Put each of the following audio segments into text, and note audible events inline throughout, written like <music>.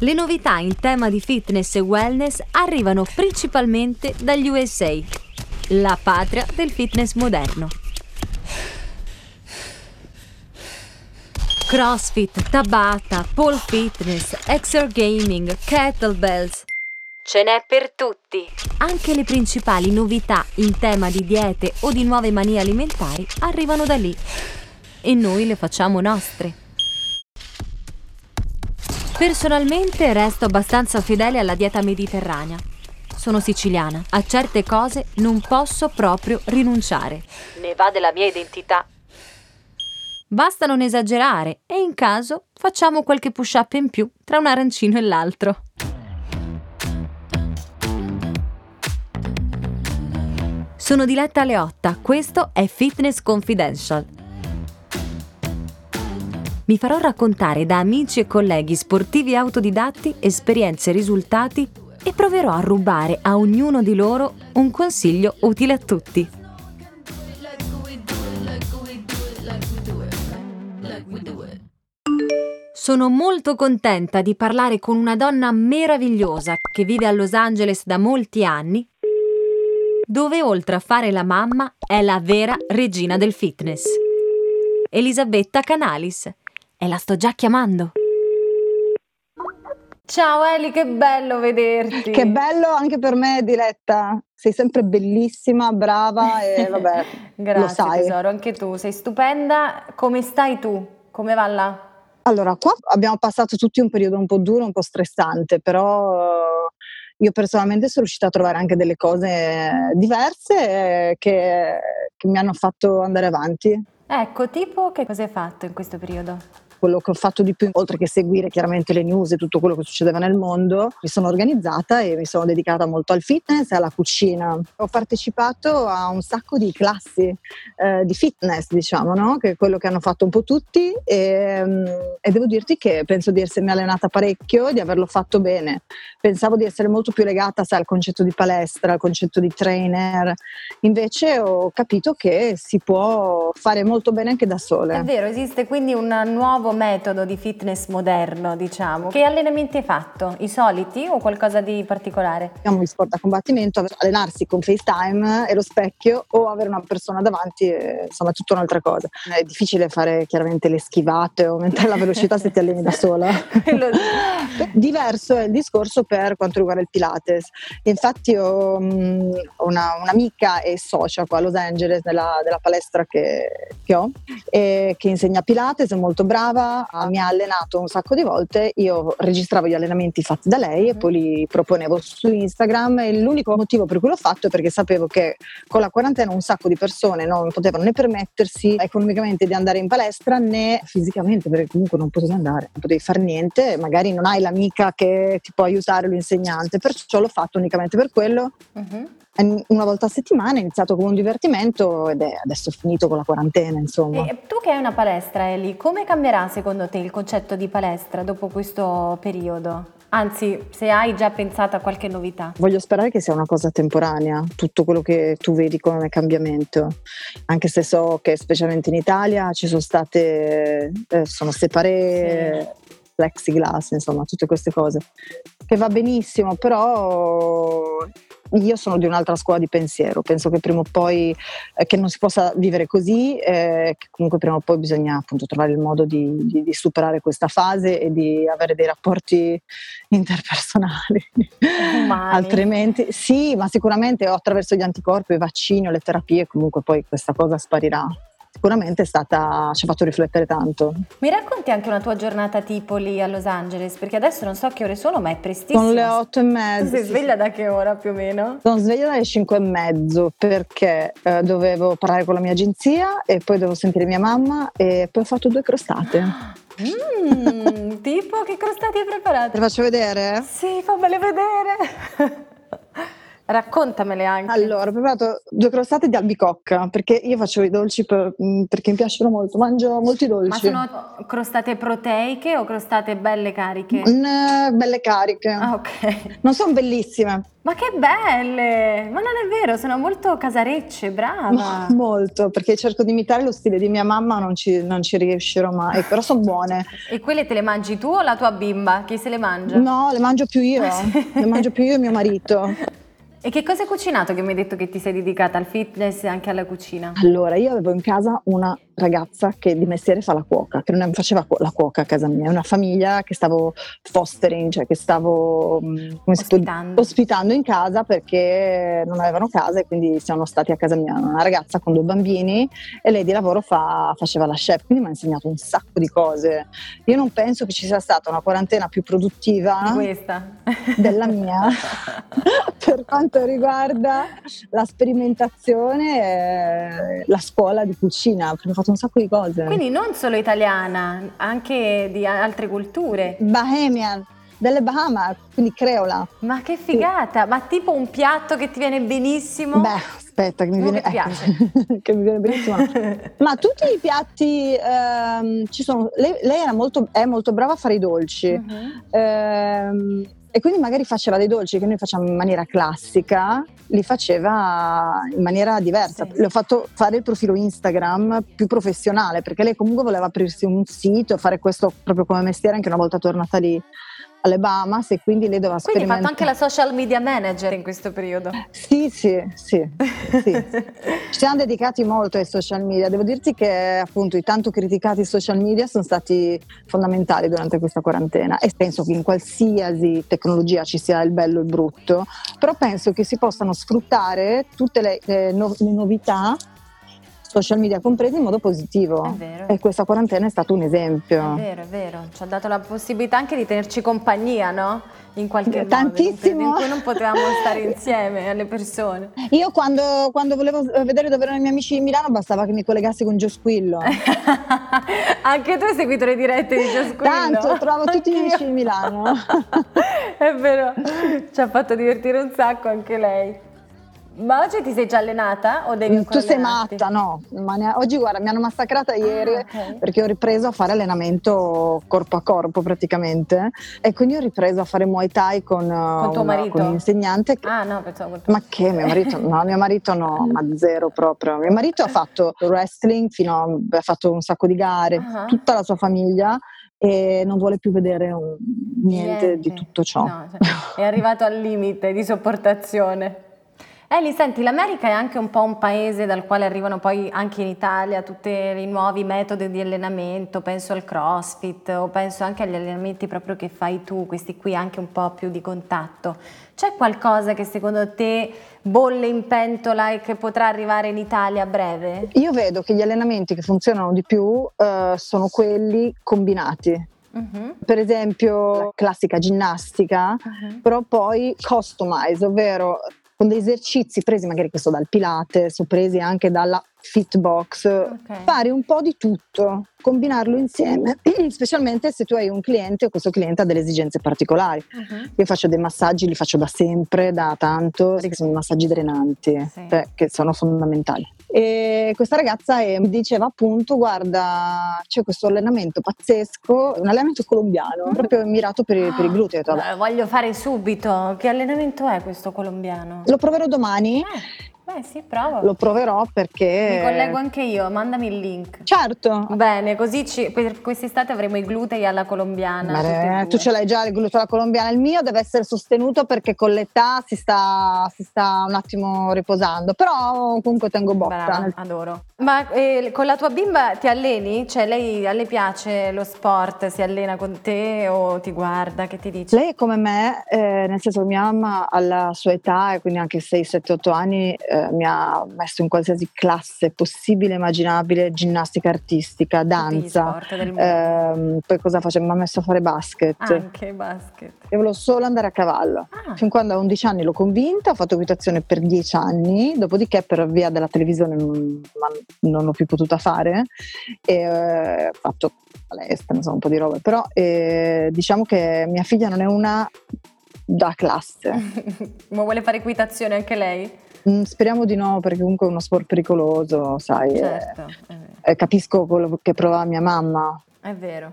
Le novità in tema di fitness e wellness arrivano principalmente dagli USA, la patria del fitness moderno. CrossFit, Tabata, pole fitness, exer gaming, kettlebells. Ce n'è per tutti. Anche le principali novità in tema di diete o di nuove manie alimentari arrivano da lì. E noi le facciamo nostre. Personalmente resto abbastanza fedele alla dieta mediterranea. Sono siciliana, a certe cose non posso proprio rinunciare. Ne va della mia identità. Basta non esagerare e in caso facciamo qualche push-up in più tra un arancino e l'altro. Sono Diletta Leotta, questo è Fitness Confidential mi farò raccontare da amici e colleghi sportivi autodidatti esperienze e risultati e proverò a rubare a ognuno di loro un consiglio utile a tutti. Sono molto contenta di parlare con una donna meravigliosa che vive a Los Angeles da molti anni, dove oltre a fare la mamma è la vera regina del fitness. Elisabetta Canalis, e la sto già chiamando. Ciao Eli, che bello vederti. Che bello anche per me, Diletta. Sei sempre bellissima, brava e <laughs> vabbè, Grazie lo sai. tesoro, anche tu sei stupenda. Come stai tu? Come va là? Allora, qua abbiamo passato tutti un periodo un po' duro, un po' stressante, però io personalmente sono riuscita a trovare anche delle cose diverse che, che mi hanno fatto andare avanti. Ecco, tipo che cosa hai fatto in questo periodo? Quello che ho fatto di più, oltre che seguire chiaramente le news e tutto quello che succedeva nel mondo, mi sono organizzata e mi sono dedicata molto al fitness e alla cucina. Ho partecipato a un sacco di classi eh, di fitness, diciamo, no? che è quello che hanno fatto un po' tutti e, mm, e, devo dirti che penso di essermi allenata parecchio, di averlo fatto bene. Pensavo di essere molto più legata sai, al concetto di palestra, al concetto di trainer, invece ho capito che si può fare molto bene anche da sole. È vero, esiste quindi un nuovo nuovo metodo di fitness moderno, diciamo. Che allenamenti hai fatto? I soliti o qualcosa di particolare? Siamo in sport da combattimento, allenarsi con FaceTime e lo specchio o avere una persona davanti, è, insomma, è tutta un'altra cosa. È difficile fare chiaramente le schivate o aumentare la velocità se ti alleni da sola. <laughs> <laughs> Diverso è il discorso per quanto riguarda il Pilates. Infatti ho mm, una, un'amica e socia qua a Los Angeles della, della palestra che, che ho, che insegna Pilates, è molto brava brava, mi ha allenato un sacco di volte, io registravo gli allenamenti fatti da lei e poi li proponevo su Instagram e l'unico motivo per cui l'ho fatto è perché sapevo che con la quarantena un sacco di persone non potevano né permettersi economicamente di andare in palestra né fisicamente perché comunque non potevi andare, non potevi fare niente, magari non hai l'amica che ti può aiutare, l'insegnante, perciò l'ho fatto unicamente per quello. Uh-huh una volta a settimana, è iniziato come un divertimento ed è adesso finito con la quarantena, insomma. E tu che hai una palestra, Eli, come cambierà secondo te il concetto di palestra dopo questo periodo? Anzi, se hai già pensato a qualche novità. Voglio sperare che sia una cosa temporanea, tutto quello che tu vedi come cambiamento, anche se so che specialmente in Italia ci sono state, eh, sono separate sì. plexiglass, insomma, tutte queste cose, che va benissimo, però io sono di un'altra scuola di pensiero, penso che prima o poi eh, che non si possa vivere così, eh, che comunque prima o poi bisogna appunto trovare il modo di, di, di, superare questa fase e di avere dei rapporti interpersonali. Altrimenti sì, ma sicuramente attraverso gli anticorpi, i vaccini o le terapie comunque poi questa cosa sparirà sicuramente è stata, ci ha fatto riflettere tanto. Mi racconti anche una tua giornata tipo lì a Los Angeles? Perché adesso non so che ore sono, ma è prestissimo. Sono le otto e mezza. Sei sveglia da che ora più o meno? Sono sveglia dalle cinque e mezzo perché eh, dovevo parlare con la mia agenzia e poi dovevo sentire mia mamma e poi ho fatto due crostate. Mm, tipo che crostate hai preparato? Te le faccio vedere? Sì, fammele vedere. Raccontamele anche. Allora, ho preparato due crostate di albicocca perché io faccio i dolci per, mm, perché mi piacciono molto, mangio molti dolci. Ma sono crostate proteiche o crostate belle cariche? Mm, belle cariche. Ah, ok. Non sono bellissime. Ma che belle! Ma non è vero, sono molto casarecce, brava. molto, perché cerco di imitare lo stile di mia mamma, non ci, non ci riuscirò mai, però sono buone. E quelle te le mangi tu o la tua bimba? Chi se le mangia? No, le mangio più io, le mangio più io e mio marito. <laughs> E che cosa hai cucinato che mi hai detto che ti sei dedicata al fitness e anche alla cucina? Allora, io avevo in casa una ragazza che di mestiere fa la cuoca, che non faceva la cuoca a casa mia, è una famiglia che stavo fostering, cioè che stavo mm, ospitando. ospitando. in casa perché non avevano casa e quindi siamo stati a casa mia. Una ragazza con due bambini e lei di lavoro fa, faceva la chef, quindi mi ha insegnato un sacco di cose. Io non penso che ci sia stata una quarantena più produttiva della mia <laughs> per quanto riguarda la sperimentazione e la scuola di cucina, perché ho fatto un sacco di cose. Quindi non solo italiana, anche di altre culture. Bahamian, delle Bahamas, quindi creola. Ma che figata! Sì. Ma tipo un piatto che ti viene benissimo? Beh, aspetta, che mi viene, che ecco, <laughs> che mi viene benissimo. <laughs> Ma tutti i piatti ehm, ci sono. Lei, lei molto, è molto brava a fare i dolci. Uh-huh. Ehm, e quindi magari faceva dei dolci che noi facciamo in maniera classica, li faceva in maniera diversa. Sì. Le ho fatto fare il profilo Instagram più professionale perché lei comunque voleva aprirsi un sito, fare questo proprio come mestiere anche una volta tornata lì alle Bahamas e quindi lei doveva Quindi hai fatto anche la social media manager in questo periodo? Sì, sì, sì. sì. <laughs> Ci siamo dedicati molto ai social media. Devo dirti che appunto i tanto criticati social media sono stati fondamentali durante questa quarantena e penso che in qualsiasi tecnologia ci sia il bello e il brutto, però penso che si possano sfruttare tutte le, le, no- le novità social media compresi in modo positivo. E questa quarantena è stato un esempio. È vero, è vero. Ci ha dato la possibilità anche di tenerci compagnia, no? In qualche modo. Tantissimo. In cui non potevamo <laughs> stare insieme alle persone. Io quando, quando, volevo vedere dove erano i miei amici di Milano bastava che mi collegassi con Giosquillo. <laughs> anche tu hai seguito le dirette di Giosquillo? Tanto, trovo tutti i miei amici di Milano. <laughs> è vero, ci ha fatto divertire un sacco anche lei. Ma oggi ti sei già allenata o devi mm, Tu sei matta, no. Ne- oggi guarda, mi hanno massacrata ah, ieri ah, okay. perché ho ripreso a fare allenamento corpo a corpo praticamente e quindi ho ripreso a fare Muay Thai con, con tuo una, marito? Con l'insegnante. Che... Ah no, pensavo tuo Ma che mio marito? <laughs> No, mio marito no, ma zero proprio. Mio marito ha fatto wrestling fino a... ha fatto un sacco di gare, uh-huh. tutta la sua famiglia e non vuole più vedere un, niente, niente, di tutto ciò. No, cioè, è arrivato al limite di sopportazione. Eli, senti, l'America è anche un po' un paese dal quale arrivano poi anche in Italia tutti i nuovi metodi di allenamento, penso al CrossFit o penso anche agli allenamenti proprio che fai tu, questi qui anche un po' più di contatto. C'è qualcosa che secondo te bolle in pentola e che potrà arrivare in Italia a breve? Io vedo che gli allenamenti che funzionano di più uh, sono quelli combinati. Uh-huh. Per esempio la classica ginnastica, uh-huh. però poi customize, ovvero con dei esercizi presi magari questo dal Pilates o presi anche dalla Fitbox, okay. fare un po' di tutto, combinarlo insieme, <clears throat> specialmente se tu hai un cliente o questo cliente ha delle esigenze particolari. Uh-huh. Io faccio dei massaggi, li faccio da sempre, da tanto, che sono massaggi drenanti, sì. cioè, che sono fondamentali. E questa ragazza eh, mi diceva appunto guarda c'è questo allenamento pazzesco, un allenamento colombiano, proprio mirato per, i, per i glutei. Detto, voglio fare subito, che allenamento è questo colombiano? Lo proverò domani. Eh. Beh, sì, provo. Lo proverò perché. Mi collego anche io, mandami il link. Certo. Bene, così ci, per quest'estate avremo i glutei alla colombiana. Beh, tu ce l'hai già il glutei alla colombiana. Il mio deve essere sostenuto perché con l'età si sta, si sta un attimo riposando. Però comunque tengo botta. Brava, adoro. Ma eh, con la tua bimba ti alleni? Cioè, lei a lei piace lo sport? Si allena con te o ti guarda? Che ti dice? Lei è come me, eh, nel senso che mia mamma alla sua età, e quindi anche 6, 7, 8 anni. Eh, eh, mi ha messo in qualsiasi classe possibile e immaginabile, ginnastica artistica, danza. Eh, poi cosa faceva? Mi ha messo a fare basket. Anche basket. Io volevo solo andare a cavallo. Ah. Fin quando a 11 anni l'ho convinta, ho fatto equitazione per 10 anni, dopodiché per via della televisione non, non l'ho più potuta fare e eh, ho fatto palestra, insomma un po' di roba, però eh, diciamo che mia figlia non è una da classe. <laughs> Ma vuole fare equitazione anche lei? Mm, speriamo di no, perché comunque è uno sport pericoloso, sai. Certo. Eh, capisco quello che provava mia mamma. È vero.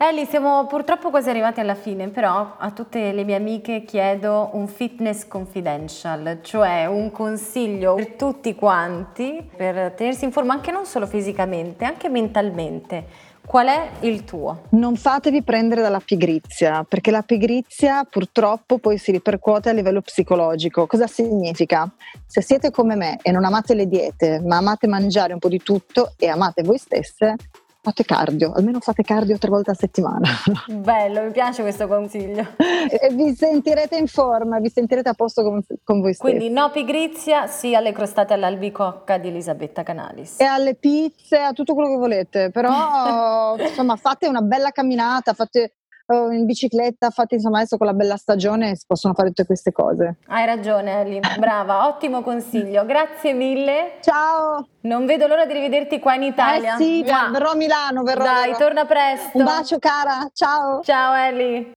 Ellie, siamo purtroppo quasi arrivati alla fine, però a tutte le mie amiche chiedo un fitness confidential, cioè un consiglio per tutti quanti per tenersi in forma anche non solo fisicamente, anche mentalmente. Qual è il tuo? Non fatevi prendere dalla pigrizia, perché la pigrizia purtroppo poi si ripercuote a livello psicologico. Cosa significa? Se siete come me e non amate le diete, ma amate mangiare un po' di tutto e amate voi stesse, fate cardio, almeno fate cardio tre volte a settimana. <laughs> Bello, mi piace questo consiglio. e vi sentirete in forma, vi sentirete a posto con, con voi stessi. Quindi no pigrizia, sì alle crostate all'albicocca di Elisabetta Canalis. E alle pizze, a tutto quello che volete, però <laughs> insomma fate una bella camminata, fate in bicicletta, fate insomma adesso con la bella stagione si possono fare tutte queste cose. Hai ragione Ellie, brava, ottimo consiglio, grazie mille. Ciao! Non vedo l'ora di rivederti qua in Italia. Eh sì, wow. verrò a Milano, verrò. Dai, verrò. torna presto. Un bacio cara, ciao! Ciao Ellie!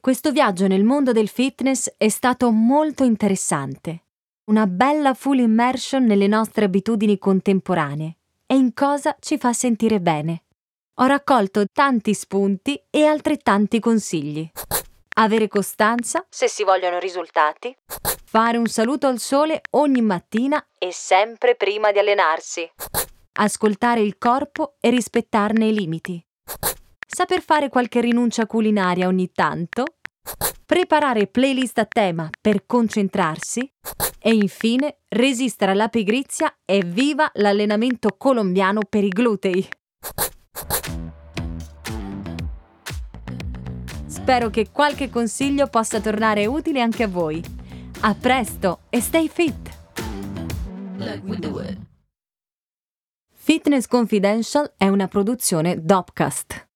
Questo viaggio nel mondo del fitness è stato molto interessante. Una bella full immersion nelle nostre abitudini contemporanee e in cosa ci fa sentire bene. Ho raccolto tanti spunti e altrettanti consigli. Avere costanza se si vogliono risultati. Fare un saluto al sole ogni mattina e sempre prima di allenarsi. Ascoltare il corpo e rispettarne i limiti. Saper fare qualche rinuncia culinaria ogni tanto. Preparare playlist a tema per concentrarsi. E infine resistere alla pigrizia e viva l'allenamento colombiano per i glutei. Spero che qualche consiglio possa tornare utile anche a voi. A presto e stay fit! Fitness Confidential è una produzione Dopcast.